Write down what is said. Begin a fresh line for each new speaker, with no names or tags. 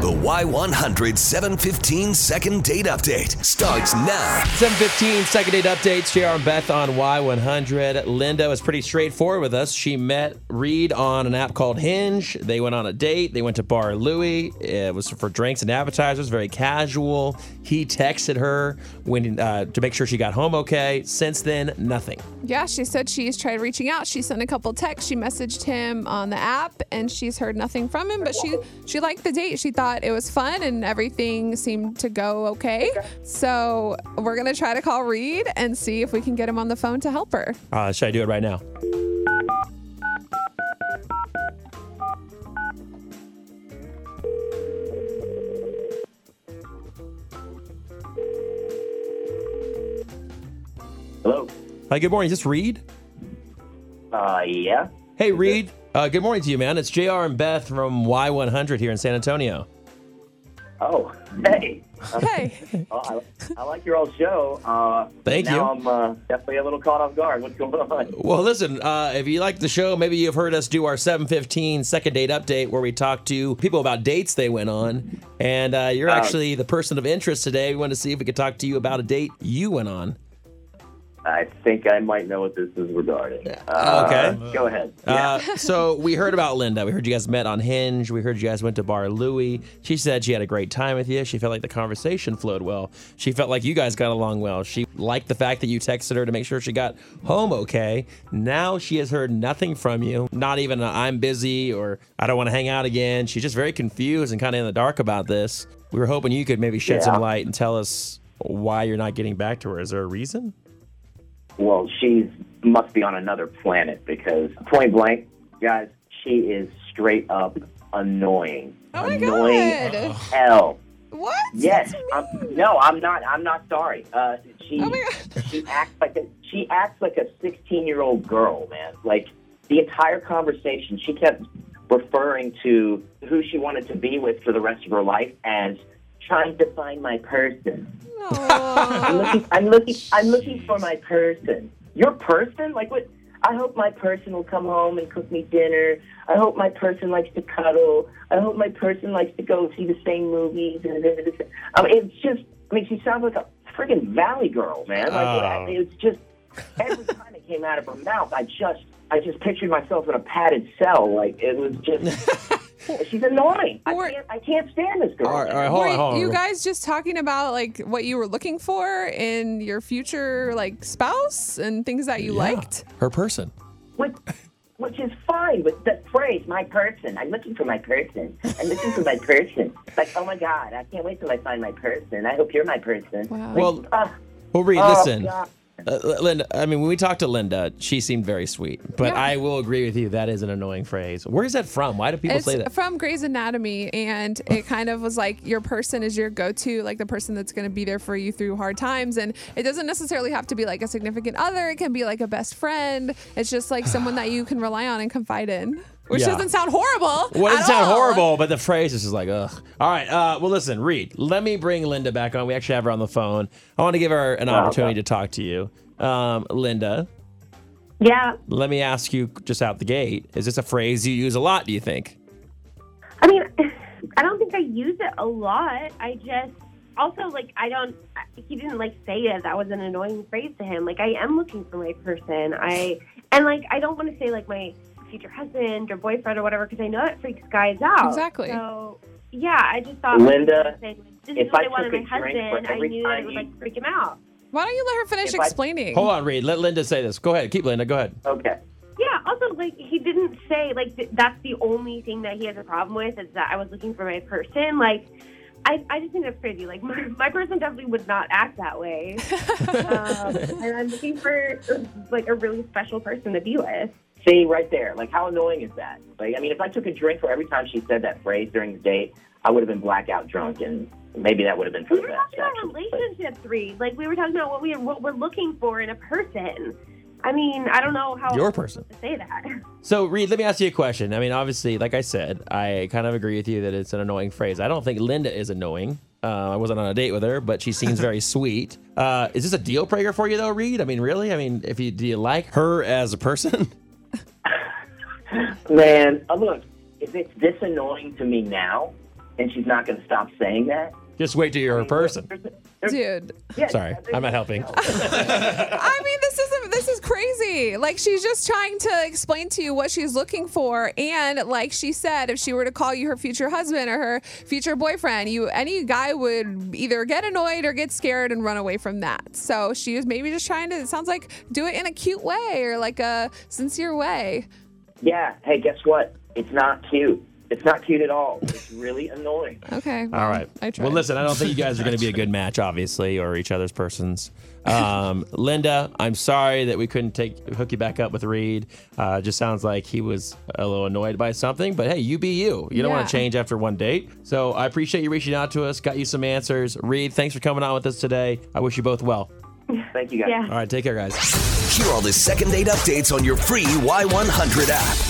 The Y100 715 second date update starts now.
715 second date updates. JR and Beth on Y100. Linda was pretty straightforward with us. She met Reid on an app called Hinge. They went on a date. They went to Bar Louie. It was for drinks and appetizers, very casual. He texted her when uh, to make sure she got home okay. Since then, nothing.
Yeah, she said she's tried reaching out. She sent a couple texts. She messaged him on the app, and she's heard nothing from him. But she she liked the date. She thought it was fun, and everything seemed to go okay. So we're gonna try to call Reid and see if we can get him on the phone to help her.
Uh, should I do it right now?
Hello.
Hi, good morning. Is this Reid?
Uh, yeah.
Hey, Reid. Uh, good morning to you, man. It's JR and Beth from Y100 here in San Antonio.
Oh, hey.
Hey,
oh, I, I like your old show. Uh,
Thank
now
you.
I'm uh, definitely a little caught off guard. What's going on?
Well, listen, uh, if you like the show, maybe you've heard us do our 715 second date update where we talk to people about dates they went on. And uh, you're
Uh,
actually the person of interest today. We want to see if we could talk to you about a date you went on.
I think I might know what this is regarding. Uh,
Okay.
Go ahead. Yeah.
Uh, so we heard about Linda. We heard you guys met on Hinge. We heard you guys went to Bar Louie. She said she had a great time with you. She felt like the conversation flowed well. She felt like you guys got along well. She liked the fact that you texted her to make sure she got home okay. Now she has heard nothing from you. Not even a, I'm busy or I don't want to hang out again. She's just very confused and kind of in the dark about this. We were hoping you could maybe shed
Yeah.
some light and tell us why you're not getting back to her. Is there a reason?
Well, she's must be on another planet because point blank, guys, she is straight up annoying.
Oh my
annoying
God.
as hell.
what?
Yes. I'm, no, I'm not. I'm not sorry. Uh, she
Oh my God.
she acts like a she acts like a 16 year old girl, man. Like the entire conversation, she kept referring to who she wanted to be with for the rest of her life as trying to find my person. I'm looking. I'm looking. I'm looking for my person. Your person? Like what? I hope my person will come home and cook me dinner. I hope my person likes to cuddle. I hope my person likes to go see the same movies. And I mean, it's just. I mean, she sounds like a friggin' valley girl, man. Like
Oh.
it's just every time it came out of her mouth, I just. I just pictured myself in a padded cell. Like it was just. she's annoying. I can't. I can't stand this girl.
All right, all right,
man.
hold on, hold on.
you guys just talking about like what you were looking for in your future like spouse and things that you
Yeah.
liked?
Her person.
which, which is fine with the phrase "my person." I'm looking for my person. I'm looking for my person. Like, oh my god, I can't wait till I find my person. I hope you're my person.
Wow.
Like,
Well,
ah,
Well, Reid,
oh,
listen.
God.
Uh, Linda, I mean, when we talked to Linda, she seemed very sweet, but
Yeah.
I will agree with you that is an annoying phrase. Where is that from? Why do people
It's
say that?
from Grey's Anatomy, and it kind of was like your person is your go-to, like the person that's going to be there for you through hard times. And it doesn't necessarily have to be like a significant other. It can be like a best friend. It's just like someone that you can rely on and confide in, which
Yeah.
doesn't sound horrible.
Well, it
at
sound
all.
horrible, but the phrase is just like, ugh. All right. Uh, well, listen, Reid, let me bring Linda back on. We actually have her on the phone. I want to give her an opportunity to talk to you. Um, Linda,
Yeah,
let me ask you just out the gate. Is this a phrase you use a lot, do you think?
I mean, I don't think I use it a lot. I just also like I don't. He didn't like say it. That was an annoying phrase to him. Like I am looking for my person. I and like I don't want to say like my future husband or boyfriend or whatever because I know it freaks guys out.
Exactly.
So yeah, I just thought
Linda,
this
if
is what
I
I, wanted
took
my
a
husband. I knew that it would
you-
like freak him out.
Why don't you let her finish
If I-
explaining?
Hold on, Reid. Let Linda say this. Go ahead. Keep Linda. Go ahead.
Okay.
Yeah. Also, like he didn't say like th- that's the only thing that he has a problem with is that I was looking for my person. Like, I, I just think that's crazy. Like my, my person definitely would not act that way. um, and I'm looking for like a really special person to be with.
See, right there. Like, how annoying is that? Like, I mean, if I took a drink for every time she said that phrase during the date, I would have been blackout drunk, and maybe that would have been for
We
the
were
best.
talking about
actually. But-
relationship three. Like we were talking about what we what we're looking for in a person. I mean, I don't know how
Your person.
to say that.
So, Reid, let me ask you a question. I mean, obviously, like I said, I kind of agree with you that it's an annoying phrase. I don't think Linda is annoying. Uh, I wasn't on a date with her, but she seems very sweet. Uh, is this a deal breaker for you, though, Reid? I mean, really? I mean, if you do you like her as a person?
Man, uh, look, if it's this annoying to me now, and she's not going to stop saying that.
Just wait till you're her person.
There's- there's-
Dude,
yeah,
Sorry, I'm not helping.
I mean, this is this is crazy. Like she's just trying to explain to you what she's looking for, and like she said, if she were to call you her future husband or her future boyfriend, you any guy would either get annoyed or get scared and run away from that. So she was maybe just trying to. It sounds like do it in a cute way or like a sincere way.
Yeah. Hey, guess what? It's not cute. It's not cute at all. It's really annoying.
Okay.
All right.
I tried.
Well, listen, I don't think you guys are going to be a good match, obviously, or each other's persons. Um, Linda, I'm sorry that we couldn't take hook you back up with Reid. Uh, just sounds like he was a little annoyed by something. But hey, you be you. You don't want to change after one date. So I appreciate you reaching out to us. Got you some answers. Reid, thanks for coming on with us today. I wish you both well.
Thank you guys.
Yeah.
All right, take care, guys.
Hear all the second date updates on your free Y100 app.